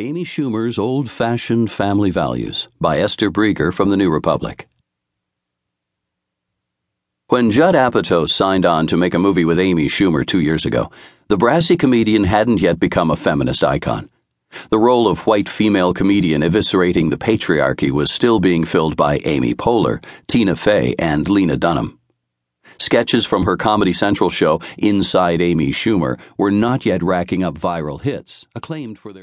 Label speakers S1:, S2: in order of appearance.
S1: Amy Schumer's Old Fashioned Family Values by Esther Breger from the New Republic. When Judd Apatow signed on to make a movie with Amy Schumer two years ago, the brassy comedian hadn't yet become a feminist icon. The role of white female comedian eviscerating the patriarchy was still being filled by Amy Poehler, Tina Fey, and Lena Dunham. Sketches from her Comedy Central show, Inside Amy Schumer, were not yet racking up viral hits, acclaimed for their